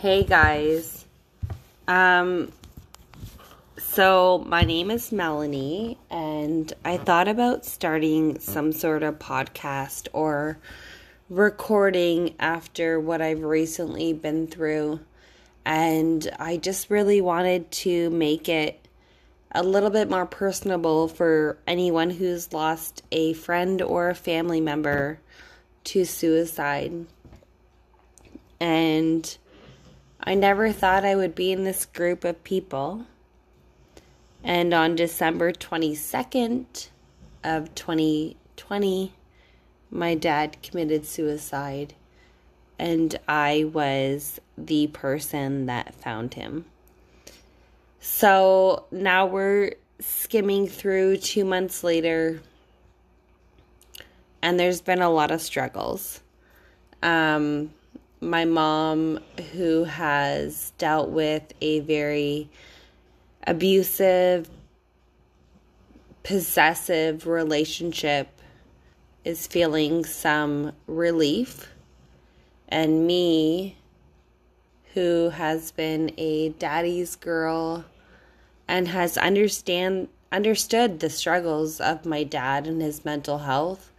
Hey guys. Um so my name is Melanie and I thought about starting some sort of podcast or recording after what I've recently been through and I just really wanted to make it a little bit more personable for anyone who's lost a friend or a family member to suicide. And I never thought I would be in this group of people. And on December 22nd of 2020, my dad committed suicide. And I was the person that found him. So now we're skimming through two months later, and there's been a lot of struggles. Um, my mom, who has dealt with a very abusive, possessive relationship, is feeling some relief. And me, who has been a daddy's girl and has understand understood the struggles of my dad and his mental health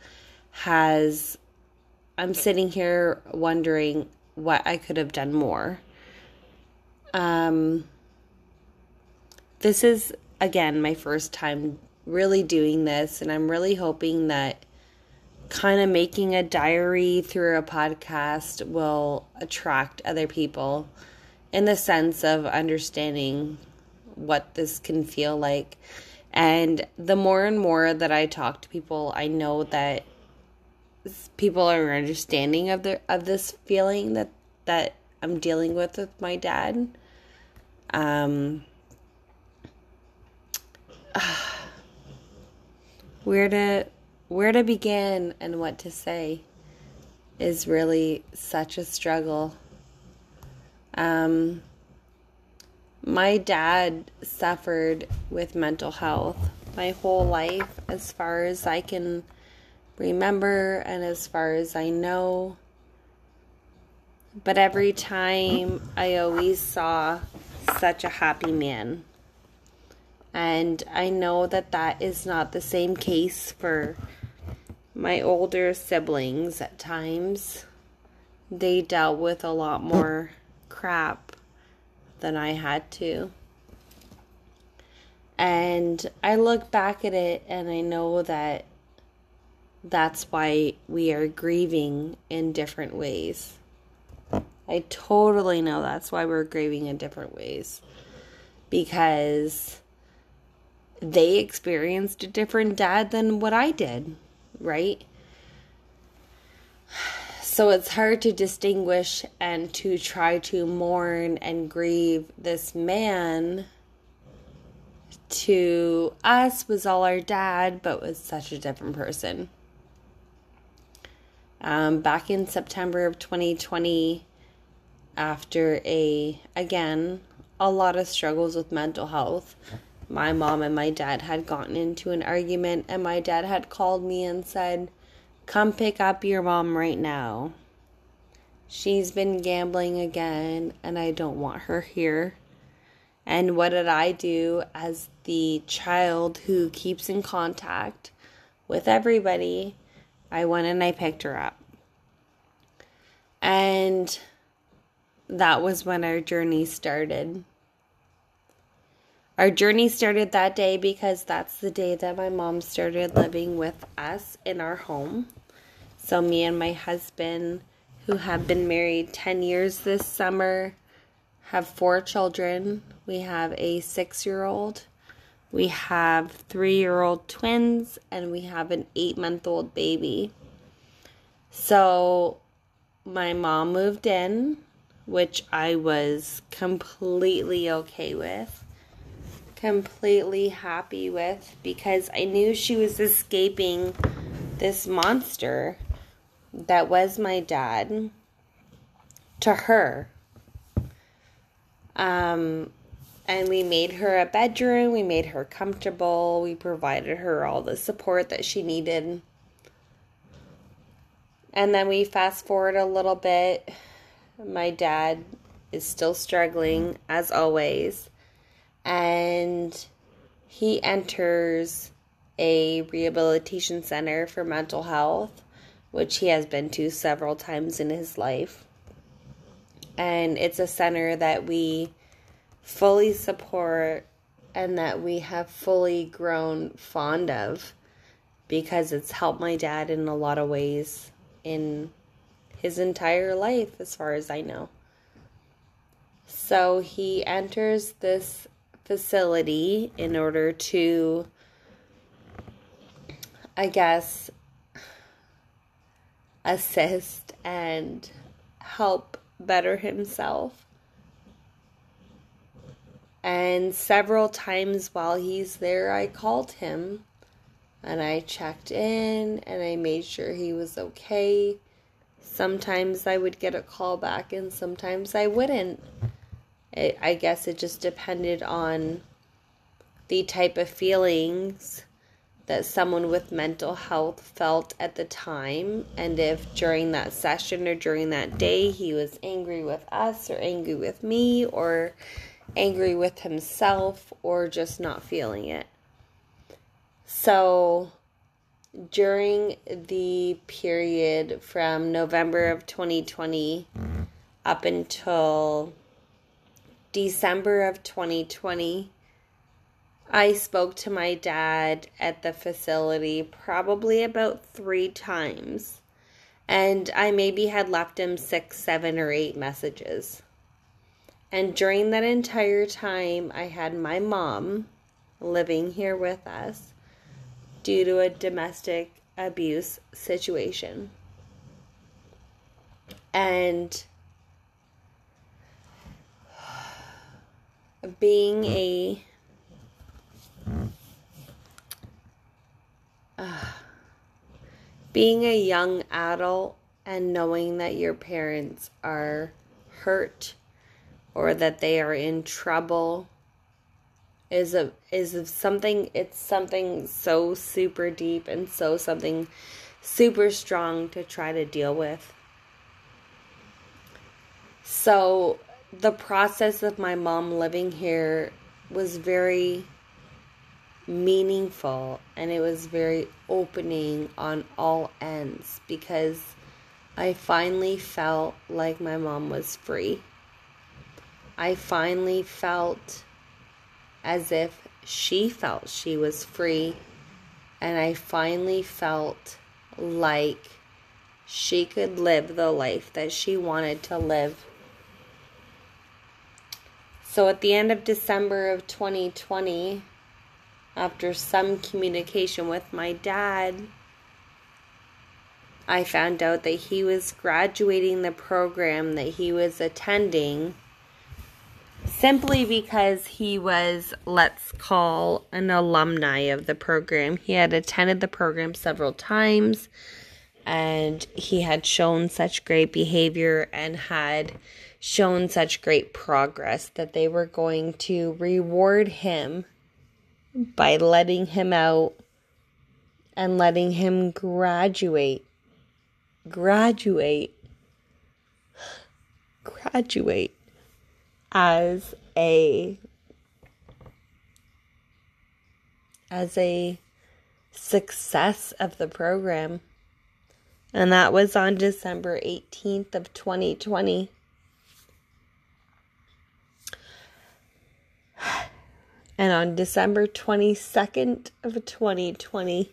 has I'm sitting here wondering what I could have done more. Um, this is again my first time really doing this, and I'm really hoping that kind of making a diary through a podcast will attract other people in the sense of understanding what this can feel like. And the more and more that I talk to people, I know that people are understanding of the of this feeling that that I'm dealing with with my dad. Um, where to where to begin and what to say is really such a struggle. Um, my dad suffered with mental health my whole life, as far as I can remember and as far as I know. But every time I always saw such a happy man. And I know that that is not the same case for my older siblings at times. They dealt with a lot more crap than I had to. And I look back at it and I know that that's why we are grieving in different ways. I totally know that's why we're grieving in different ways. Because they experienced a different dad than what I did, right? So it's hard to distinguish and to try to mourn and grieve this man to us was all our dad, but was such a different person um, back in September of 2020 after a again a lot of struggles with mental health. My mom and my dad had gotten into an argument and my dad had called me and said, "Come pick up your mom right now. She's been gambling again and I don't want her here." And what did I do as the child who keeps in contact with everybody? I went and I picked her up. And that was when our journey started. Our journey started that day because that's the day that my mom started living with us in our home. So, me and my husband, who have been married 10 years this summer, have four children. We have a six year old, we have three year old twins, and we have an eight month old baby. So my mom moved in, which I was completely okay with, completely happy with, because I knew she was escaping this monster that was my dad to her. Um, and we made her a bedroom, we made her comfortable, we provided her all the support that she needed. And then we fast forward a little bit. My dad is still struggling as always. And he enters a rehabilitation center for mental health, which he has been to several times in his life. And it's a center that we fully support and that we have fully grown fond of because it's helped my dad in a lot of ways in his entire life, as far as I know. So he enters this facility in order to, I guess, assist and help better himself. And several times while he's there, I called him and I checked in and I made sure he was okay. Sometimes I would get a call back and sometimes I wouldn't. It, I guess it just depended on the type of feelings that someone with mental health felt at the time and if during that session or during that day he was angry with us or angry with me or angry with himself or just not feeling it. So during the period from November of 2020 up until December of 2020, I spoke to my dad at the facility probably about three times. And I maybe had left him six, seven, or eight messages. And during that entire time, I had my mom living here with us due to a domestic abuse situation. And being a uh, being a young adult and knowing that your parents are hurt or that they are in trouble is a is something it's something so super deep and so something super strong to try to deal with. So the process of my mom living here was very meaningful and it was very opening on all ends because I finally felt like my mom was free. I finally felt as if she felt she was free. And I finally felt like she could live the life that she wanted to live. So at the end of December of 2020, after some communication with my dad, I found out that he was graduating the program that he was attending simply because he was, let's call, an alumni of the program. He had attended the program several times and he had shown such great behavior and had shown such great progress that they were going to reward him by letting him out and letting him graduate. Graduate. Graduate as a as a success of the program. And that was on December 18th of 2020. And on December 22nd of 2020,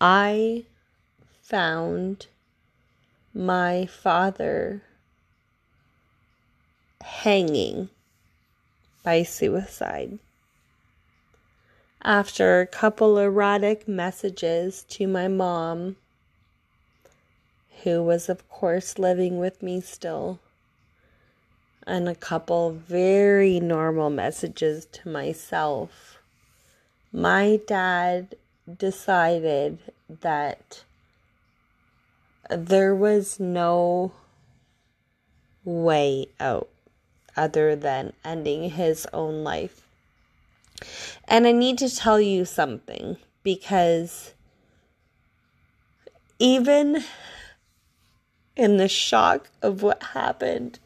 I found my father hanging by suicide. After a couple erotic messages to my mom, who was, of course, living with me still, and a couple very normal messages to myself, my dad decided that there was no way out other than ending his own life. And I need to tell you something because even in the shock of what happened,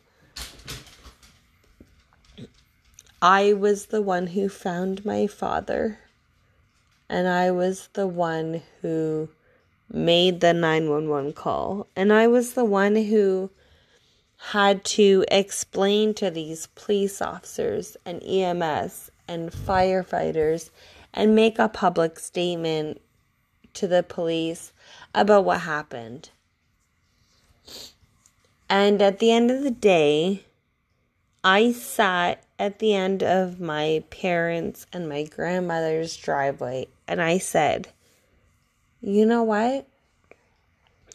I was the one who found my father, and I was the one who made the 911 call, and I was the one who had to explain to these police officers and EMS and firefighters and make a public statement to the police about what happened. And at the end of the day, I sat at the end of my parents' and my grandmother's driveway and I said, You know what?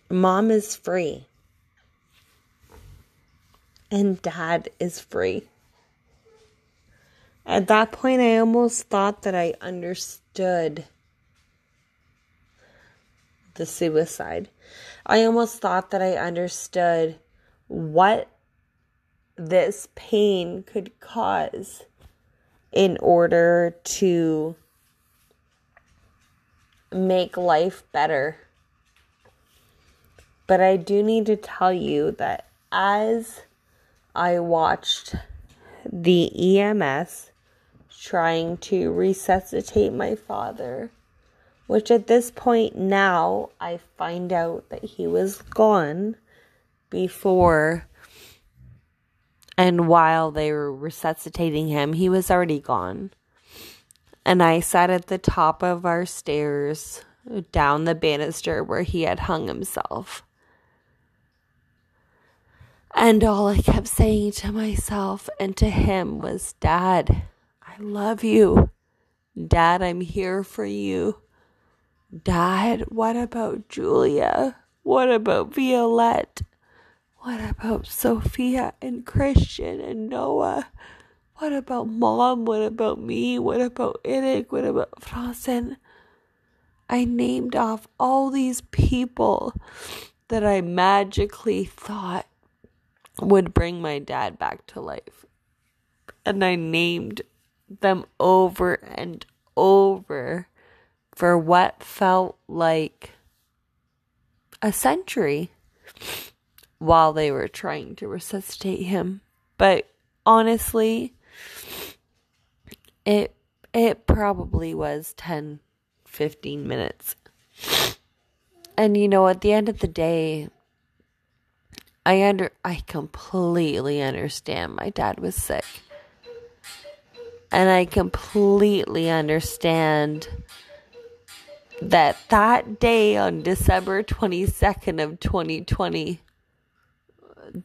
Mom is free. And dad is free. At that point, I almost thought that I understood the suicide. I almost thought that I understood what this pain could cause in order to make life better. But I do need to tell you that as I watched the EMS trying to resuscitate my father, which at this point now I find out that he was gone before and while they were resuscitating him, he was already gone. And I sat at the top of our stairs down the banister where he had hung himself. And all I kept saying to myself and to him was, Dad, I love you. Dad, I'm here for you. Dad, what about Julia? What about Violette? What about Sophia and Christian and Noah? What about mom? What about me? What about Eric? What about Franzen? I named off all these people that I magically thought would bring my dad back to life. And I named them over and over for what felt like a century while they were trying to resuscitate him. But honestly, it it probably was 10 15 minutes. And you know, at the end of the day, I under I completely understand my dad was sick. And I completely understand that that day on December 22nd of 2020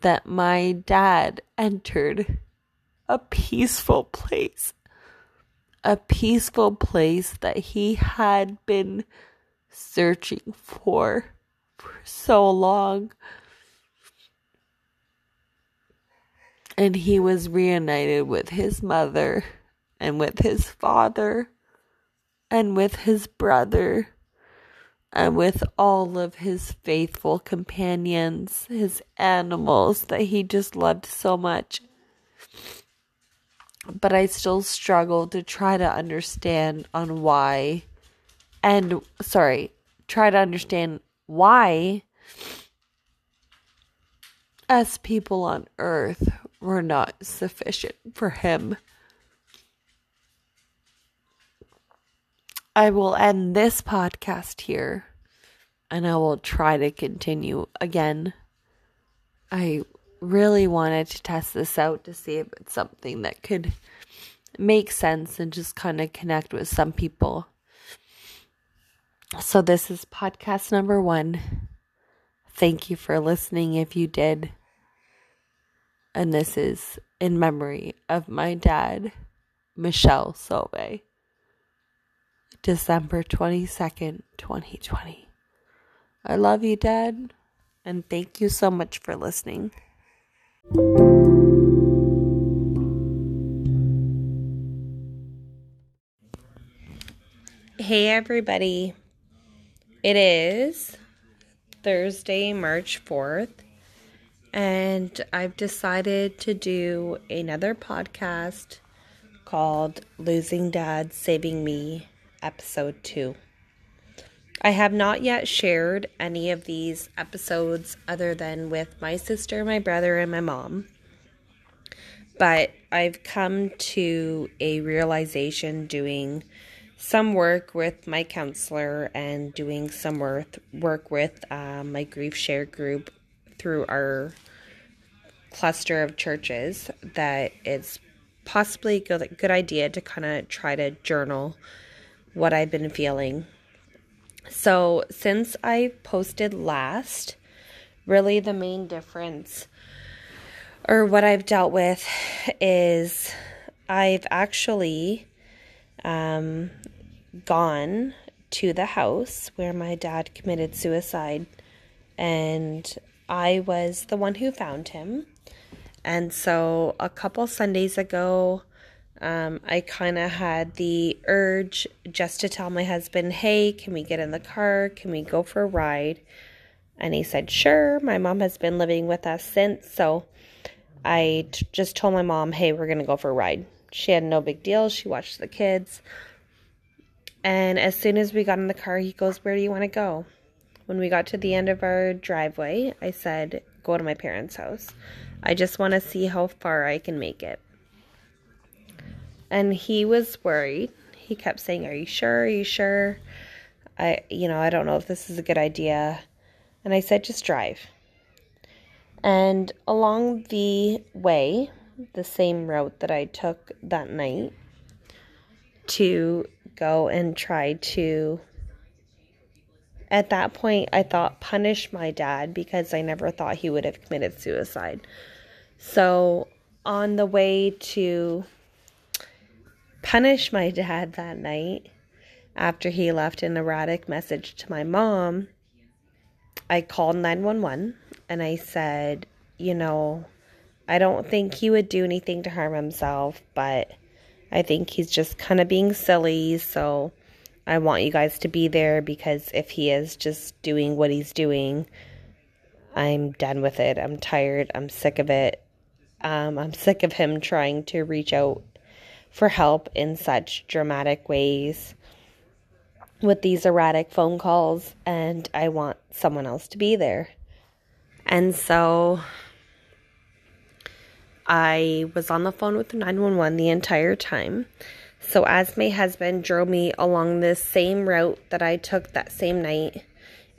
that my dad entered a peaceful place. A peaceful place that he had been searching for for so long. And he was reunited with his mother and with his father and with his brother and with all of his faithful companions, his animals that he just loved so much. But I still struggle to try to understand on why, and sorry, try to understand why us people on earth were not sufficient for him. I will end this podcast here and I will try to continue again. I really wanted to test this out to see if it's something that could make sense and just kind of connect with some people. So, this is podcast number one. Thank you for listening if you did. And this is in memory of my dad, Michel Sauve. December 22nd, 2020. I love you, Dad, and thank you so much for listening. Hey, everybody. It is Thursday, March 4th, and I've decided to do another podcast called Losing Dad, Saving Me episode two. I have not yet shared any of these episodes other than with my sister, my brother, and my mom. But I've come to a realization doing some work with my counselor and doing some work work with uh, my GriefShare group through our cluster of churches that it's possibly a good, good idea to kind of try to journal what I've been feeling. So, since I posted last, really the main difference or what I've dealt with is I've actually um, gone to the house where my dad committed suicide, and I was the one who found him. And so a couple Sundays ago, um, I kind of had the urge just to tell my husband, hey, can we get in the car? Can we go for a ride? And he said, sure. My mom has been living with us since. So I t- just told my mom, hey, we're going to go for a ride. She had no big deal. She watched the kids. And as soon as we got in the car, he goes, Where do you want to go? When we got to the end of our driveway, I said, Go to my parents' house. I just want to see how far I can make it. And he was worried. He kept saying, Are you sure? Are you sure? I, you know, I don't know if this is a good idea. And I said, Just drive. And along the way, the same route that I took that night to go and try to at that point, I thought punish my dad because I never thought he would have committed suicide. So, on the way to punish my dad that night, after he left an erratic message to my mom, I called 911 and I said, you know, I don't think he would do anything to harm himself, but I think he's just kind of being silly. So I want you guys to be there because if he is just doing what he's doing, I'm done with it. I'm tired. I'm sick of it. Um, I'm sick of him trying to reach out for help in such dramatic ways with these erratic phone calls, and I want someone else to be there. And so I was on the phone with 911 the entire time. So, as my husband drove me along this same route that I took that same night,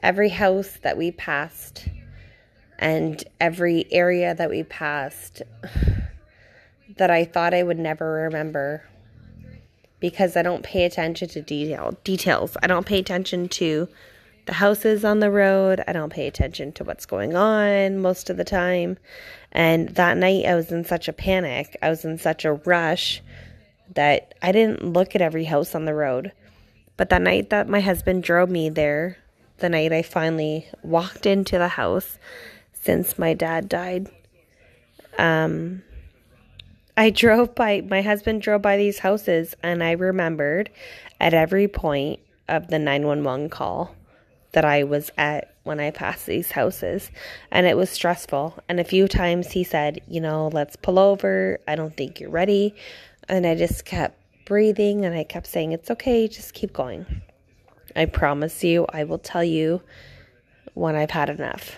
every house that we passed and every area that we passed that I thought I would never remember because I don't pay attention to detail details. I don't pay attention to the houses on the road. I don't pay attention to what's going on most of the time. And that night, I was in such a panic. I was in such a rush that I didn't look at every house on the road. But that night that my husband drove me there, the night I finally walked into the house since my dad died, um, I drove by, my husband drove by these houses, and I remembered at every point of the 911 call that I was at when I passed these houses. And it was stressful. And a few times he said, you know, let's pull over. I don't think you're ready. And I just kept breathing and I kept saying, it's okay, just keep going. I promise you, I will tell you when I've had enough.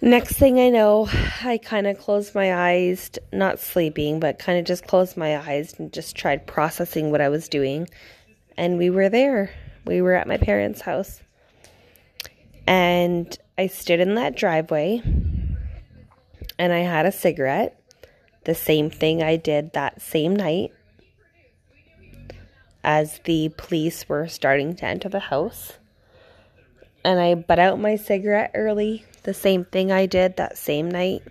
Next thing I know, I kind of closed my eyes, not sleeping, but kind of just closed my eyes and just tried processing what I was doing. And we were there we were at my parents' house. And I stood in that driveway and I had a cigarette. The same thing I did that same night as the police were starting to enter the house. And I put out my cigarette early, the same thing I did that same night.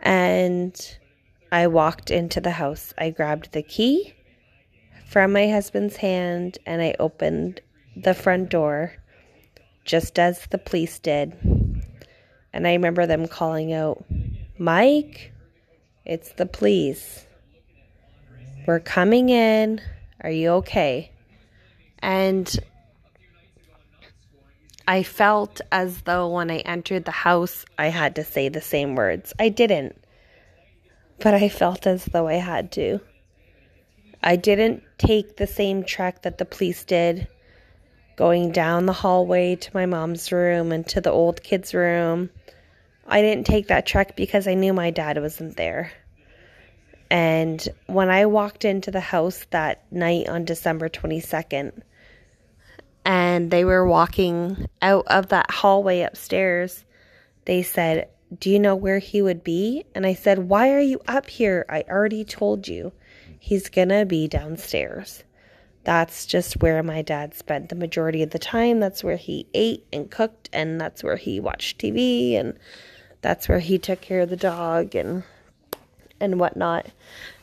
And I walked into the house. I grabbed the key from my husband's hand and I opened the front door just as the police did. And I remember them calling out, Mike, it's the police. We're coming in. Are you okay? And I felt as though when I entered the house, I had to say the same words. I didn't, but I felt as though I had to. I didn't take the same track that the police did, going down the hallway to my mom's room and to the old kids' room. I didn't take that truck because I knew my dad wasn't there. And when I walked into the house that night on December 22nd, and they were walking out of that hallway upstairs, they said, Do you know where he would be? And I said, Why are you up here? I already told you. He's gonna be downstairs. That's just where my dad spent the majority of the time. That's where he ate and cooked, and that's where he watched TV, and that's where he took care of the dog and and whatnot.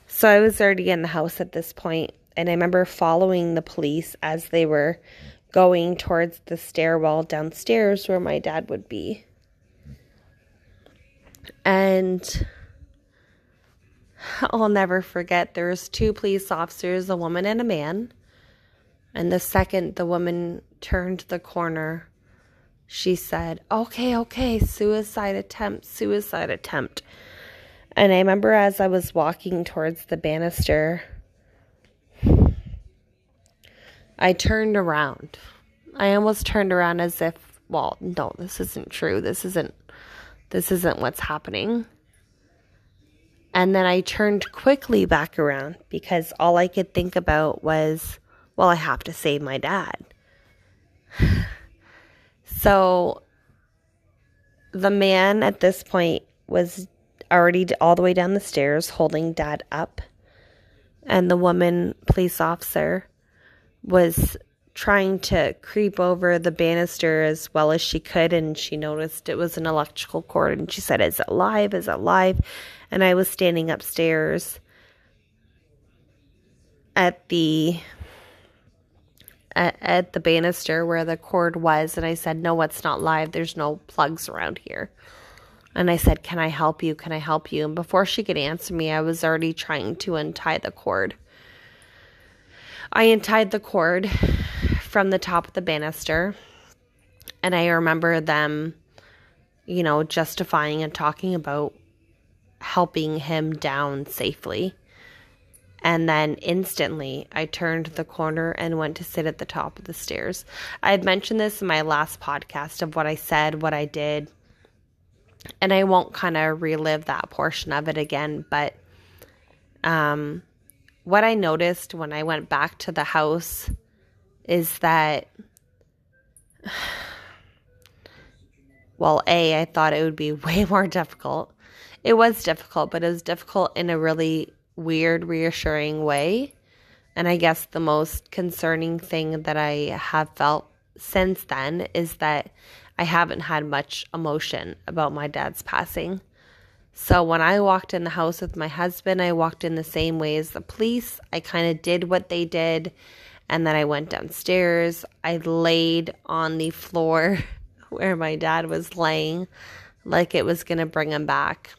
So I was already in the house at this point, and I remember following the police as they were going towards the stairwell downstairs where my dad would be. And I'll never forget there was two police officers, a woman and a man. And the second the woman turned the corner, she said, "Okay, okay, suicide attempt, suicide attempt." And I remember as I was walking towards the banister, I turned around. I almost turned around as if, well, no, this isn't true. This isn't this isn't what's happening. And then I turned quickly back around because all I could think about was, well, I have to save my dad. So the man at this point was already all the way down the stairs holding dad up. And the woman police officer was trying to creep over the banister as well as she could and she noticed it was an electrical cord and she said is it live? Is it live? And i was standing upstairs at the at, the banister where the cord was and i said no it's not live. There's no plugs around here and I said, Can I help you? Can I help you? And before she could answer me, I was already trying to untie the cord. I untied the cord from the top of the banister. And I remember them, you know, justifying and talking about helping him down safely. And then instantly, I turned the corner and went to sit at the top of the stairs. I had mentioned this in my last podcast of what I said, what I did, and I won't kind of relive that portion of it again, but um, what I noticed when I went back to the house is that, well, A, I thought it would be way more difficult. It was difficult, but it was difficult in a really weird, reassuring way. And I guess the most concerning thing that I have felt since then is that I haven't had much emotion about my dad's passing. So when I walked in the house with my husband, I walked in the same way as the police. I kind of did what they did. And then I went downstairs. I laid on the floor where my dad was laying, like it was going to bring him back.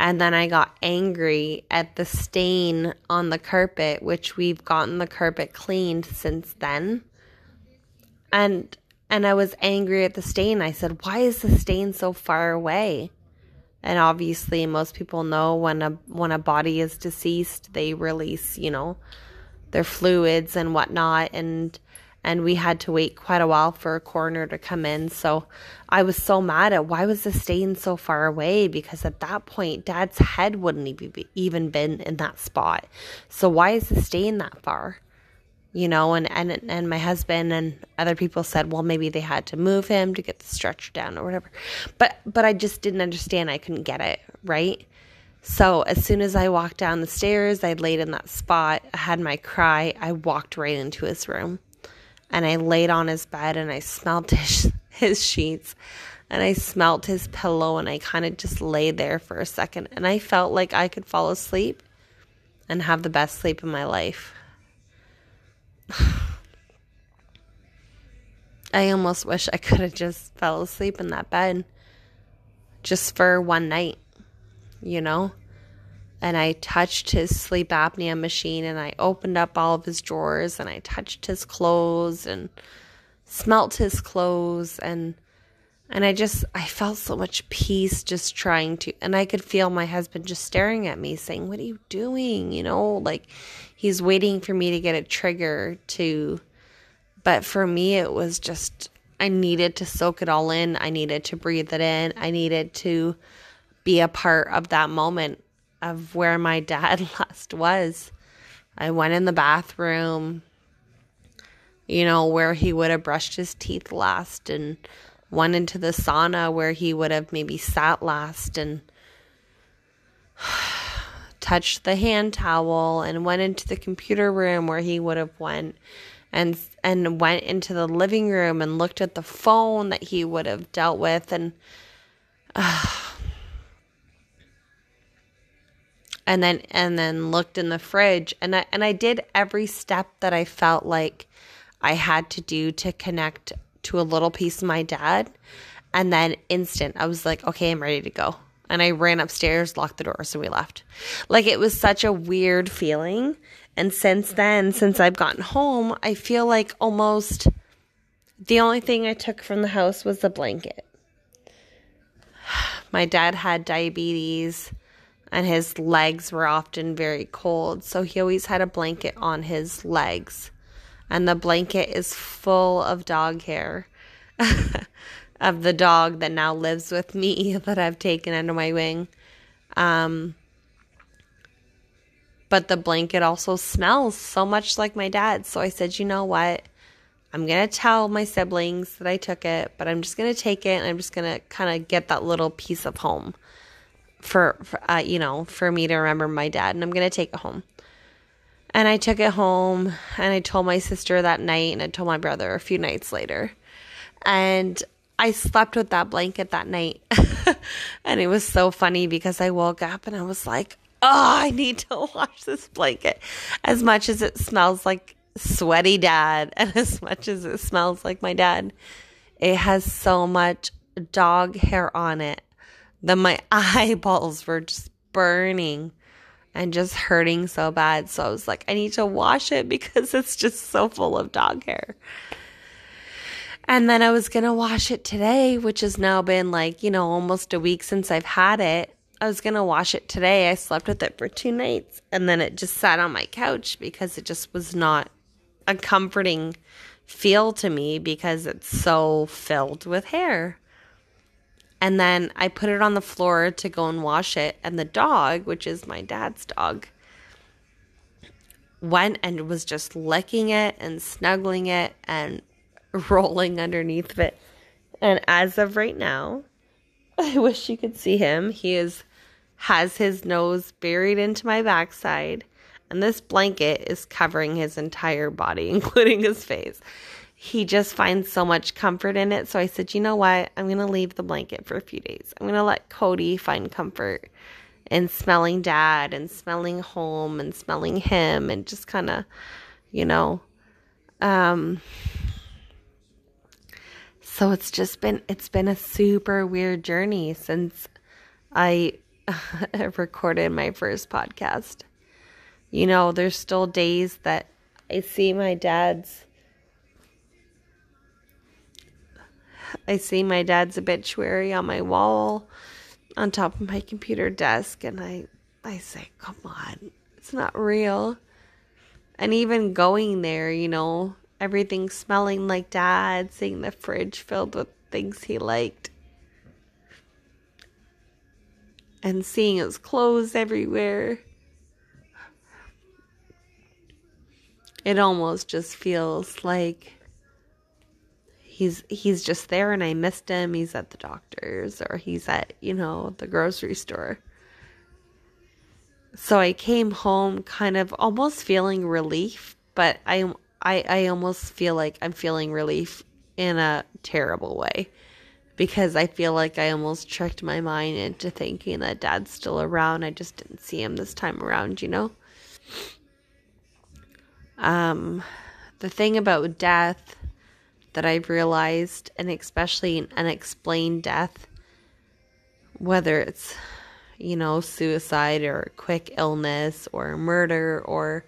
And then I got angry at the stain on the carpet, which we've gotten the carpet cleaned since then. And and I was angry at the stain. I said, "Why is the stain so far away?" And obviously, most people know when a when a body is deceased, they release, you know, their fluids and whatnot, and and we had to wait quite a while for a coroner to come in. So I was so mad at why was the stain so far away? Because at that point, Dad's head wouldn't even been in that spot. So why is the stain that far? You know and and and my husband and other people said well maybe they had to move him to get the stretcher down or whatever. But but I just didn't understand. I couldn't get it right? So as soon as I walked down the stairs I laid in that spot I had my cry I walked right into his room. And I laid on his bed and I smelled his his sheets and I smelt his pillow and I kind of just lay there for a second and I felt like I could fall asleep and have the best sleep of my life I almost wish I could have just fell asleep in that bed just for one night, you know? And I touched his sleep apnea machine and I opened up all of his drawers and I touched his clothes and smelt his clothes and and I just I felt so much peace just trying to and I could feel my husband just staring at me saying, "What are you doing?" you know, like he's waiting for me to get a trigger to but for me it was just I needed to soak it all in. I needed to breathe it in. I needed to be a part of that moment of where my dad last was. I went in the bathroom, you know, where he would have brushed his teeth last, and went into the sauna where he would have maybe sat last, and touched the hand towel, and went into the computer room where he would have went and and went into the living room and looked at the phone that he would have dealt with. And uh, and then and then looked in the fridge. And I and I did every step that I felt like I had to do to connect to a little piece of my dad. And then instant I was like okay I'm ready to go. And I ran upstairs locked the door so we left. Like it was such a weird feeling. And since then since I've gotten home I feel like almost the only thing I took from the house was the blanket. My dad had diabetes and his legs were often very cold. So he always had a blanket on his legs. And the blanket is full of dog hair of the dog that now lives with me that I've taken under my wing. Um, but the blanket also smells so much like my dad. So I said, you know what? I'm going to tell my siblings that I took it, but I'm just going to take it and I'm just going to kind of get that little piece of home for, for uh, you know, for me to remember my dad, and I'm gonna take it home. And I took it home, and I told my sister that night, and I told my brother a few nights later, and I slept with that blanket that night, and it was so funny because I woke up and I was like, "Oh, I need to wash this blanket." As much as it smells like sweaty dad, and as much as it smells like my dad, it has so much dog hair on it that my eyeballs were just burning and just hurting so bad. So I was like, I need to wash it because it's just so full of dog hair. And then I was going to wash it today, which has now been like, you know, almost a week since I've had it. I was going to wash it today. I slept with it for two nights and then it just sat on my couch because it just was not a comforting feel to me because it's so filled with hair. And then I put it on the floor to go and wash it. And the dog, which is my dad's dog, went and was just licking it and snuggling it and rolling underneath it. And as of right now, I wish you could see him. He is has his nose buried into my backside, and this blanket is covering his entire body, including his face he just finds so much comfort in it. So I said, you know what? I'm going to leave the blanket for a few days. I'm going to let Cody find comfort in smelling dad and smelling home and smelling him and just kind of, you know, um, so it's just been it's been a super weird journey since I recorded my first podcast. You know, there's still days that I see my dad's I see my dad's obituary on my wall on top of my computer desk and I I say, "Come on. It's not real." And even going there, you know, everything smelling like dad, seeing the fridge filled with things he liked. And seeing his clothes everywhere. It almost just feels like he's he's just there and I missed him. He's at the doctor's or he's at, you know, the grocery store. So I came home kind of almost feeling relief, but I I I almost feel like I'm feeling relief in a terrible way because I feel like I almost tricked my mind into thinking that dad's still around. I just didn't see him this time around, you know. Um the thing about death that I've realized, and especially an unexplained death, whether it's, you know, suicide or quick illness or murder or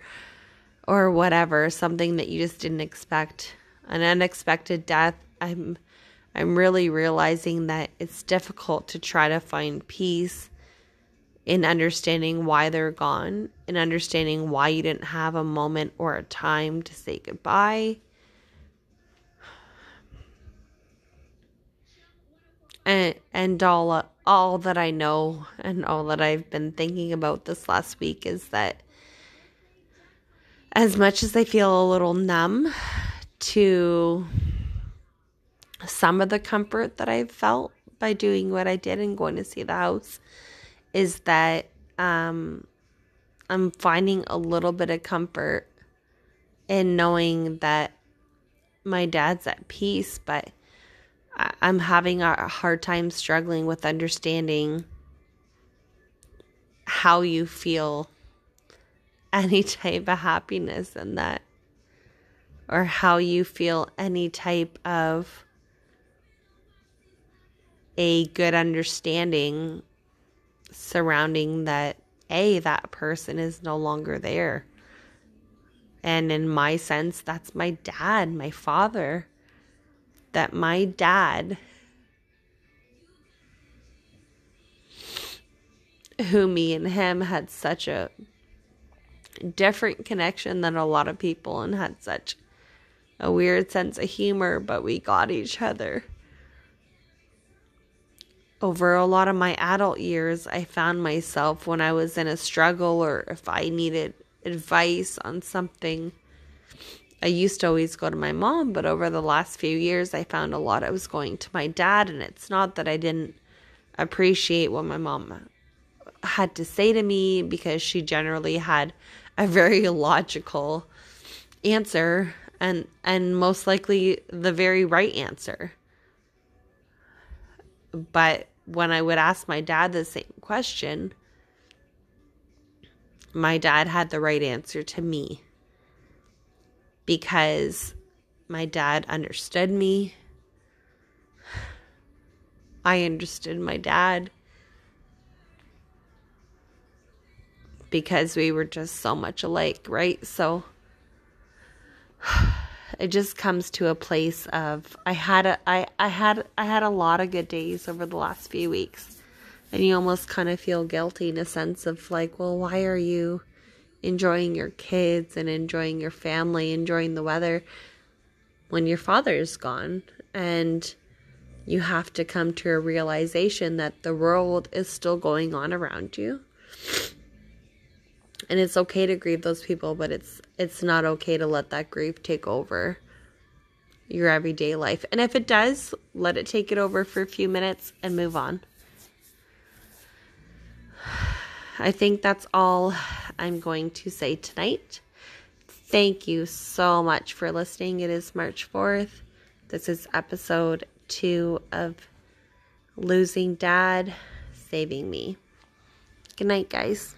or whatever, something that you just didn't expect, an unexpected death, I'm I'm really realizing that it's difficult to try to find peace in understanding why they're gone, in understanding why you didn't have a moment or a time to say goodbye and and all all that I know and all that I've been thinking about this last week is that as much as I feel a little numb to some of the comfort that I've felt by doing what I did and going to see the house is that um, I'm finding a little bit of comfort in knowing that my dad's at peace, but I'm having a hard time struggling with understanding how you feel any type of happiness in that, or how you feel any type of a good understanding surrounding that a that person is no longer there. And in my sense that's my dad my father that my dad who me and him had such a different connection than a lot of people and had such a weird sense of humor but we got each other over a lot of my adult years, I found myself when I was in a struggle or if I needed advice on something. I used to always go to my mom, but over the last few years, I found a lot I was going to my dad. And it's not that I didn't appreciate what my mom had to say to me because she generally had a very logical answer and and most likely the very right answer but when I would ask my dad the same question, my dad had the right answer to me because my dad understood me. I understood my dad because we were just so much alike, right? So it just comes to a place of I had a I, I had I had a lot of good days over the last few weeks. And you almost kind of feel guilty in a sense of like, well, why are you enjoying your kids and enjoying your family, enjoying the weather when your father is gone? And you have to come to a realization that the world is still going on around you. And it's okay to grieve those people but it's it's not okay to let that grief take over your everyday life. And if it does let it take it over for a few minutes and move on i think that's all i'm going to say tonight. Thank you so much for listening. It is march 4th this is episode 2 of losing dad saving me. Good night guys